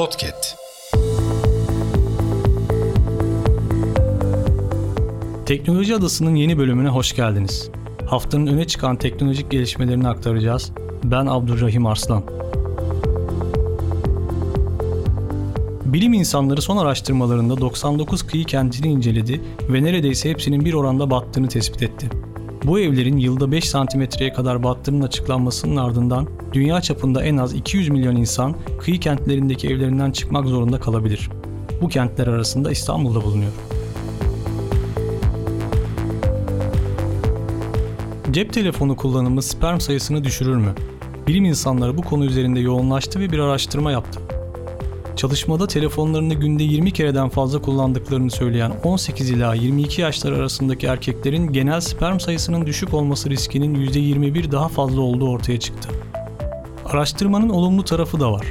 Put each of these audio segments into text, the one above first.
Podcast. Teknoloji Adası'nın yeni bölümüne hoş geldiniz. Haftanın öne çıkan teknolojik gelişmelerini aktaracağız. Ben Abdurrahim Arslan. Bilim insanları son araştırmalarında 99 kıyı kentini inceledi ve neredeyse hepsinin bir oranda battığını tespit etti. Bu evlerin yılda 5 santimetreye kadar battığının açıklanmasının ardından dünya çapında en az 200 milyon insan kıyı kentlerindeki evlerinden çıkmak zorunda kalabilir. Bu kentler arasında İstanbul'da bulunuyor. Cep telefonu kullanımı sperm sayısını düşürür mü? Bilim insanları bu konu üzerinde yoğunlaştı ve bir araştırma yaptı. Çalışmada telefonlarını günde 20 kereden fazla kullandıklarını söyleyen 18 ila 22 yaşlar arasındaki erkeklerin genel sperm sayısının düşük olması riskinin %21 daha fazla olduğu ortaya çıktı. Araştırmanın olumlu tarafı da var.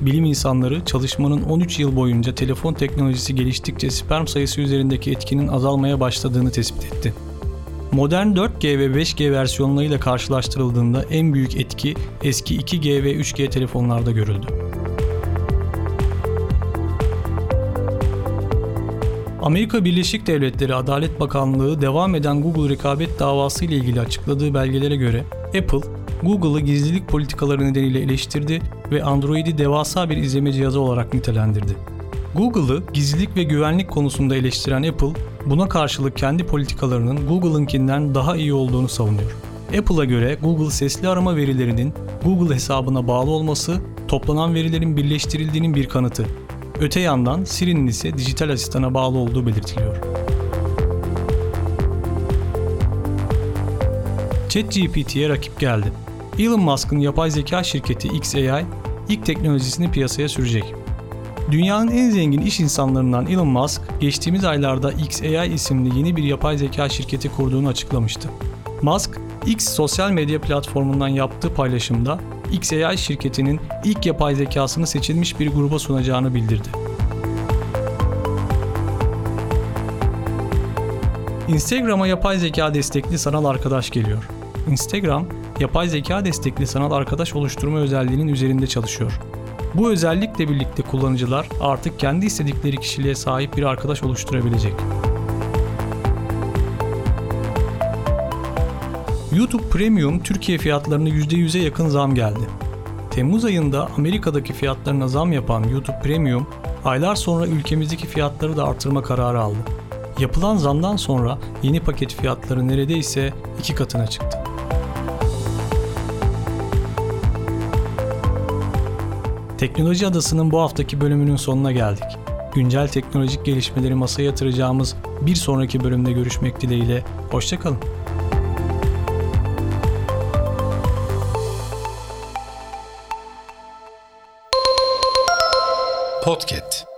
Bilim insanları çalışmanın 13 yıl boyunca telefon teknolojisi geliştikçe sperm sayısı üzerindeki etkinin azalmaya başladığını tespit etti. Modern 4G ve 5G versiyonlarıyla karşılaştırıldığında en büyük etki eski 2G ve 3G telefonlarda görüldü. Amerika Birleşik Devletleri Adalet Bakanlığı devam eden Google rekabet davası ile ilgili açıkladığı belgelere göre Apple, Google'ı gizlilik politikaları nedeniyle eleştirdi ve Android'i devasa bir izleme cihazı olarak nitelendirdi. Google'ı gizlilik ve güvenlik konusunda eleştiren Apple, buna karşılık kendi politikalarının Google'ınkinden daha iyi olduğunu savunuyor. Apple'a göre Google sesli arama verilerinin Google hesabına bağlı olması, toplanan verilerin birleştirildiğinin bir kanıtı. Öte yandan Siri'nin ise dijital asistana bağlı olduğu belirtiliyor. ChatGPT'ye rakip geldi. Elon Musk'ın yapay zeka şirketi XAI ilk teknolojisini piyasaya sürecek. Dünyanın en zengin iş insanlarından Elon Musk, geçtiğimiz aylarda XAI isimli yeni bir yapay zeka şirketi kurduğunu açıklamıştı. Musk, X sosyal medya platformundan yaptığı paylaşımda XAI şirketinin ilk yapay zekasını seçilmiş bir gruba sunacağını bildirdi. Instagram'a yapay zeka destekli sanal arkadaş geliyor. Instagram, yapay zeka destekli sanal arkadaş oluşturma özelliğinin üzerinde çalışıyor. Bu özellikle birlikte kullanıcılar artık kendi istedikleri kişiliğe sahip bir arkadaş oluşturabilecek. YouTube Premium Türkiye fiyatlarına %100'e yakın zam geldi. Temmuz ayında Amerika'daki fiyatlarına zam yapan YouTube Premium, aylar sonra ülkemizdeki fiyatları da artırma kararı aldı. Yapılan zamdan sonra yeni paket fiyatları neredeyse iki katına çıktı. Teknoloji Adası'nın bu haftaki bölümünün sonuna geldik. Güncel teknolojik gelişmeleri masaya yatıracağımız bir sonraki bölümde görüşmek dileğiyle. Hoşçakalın. Podcast.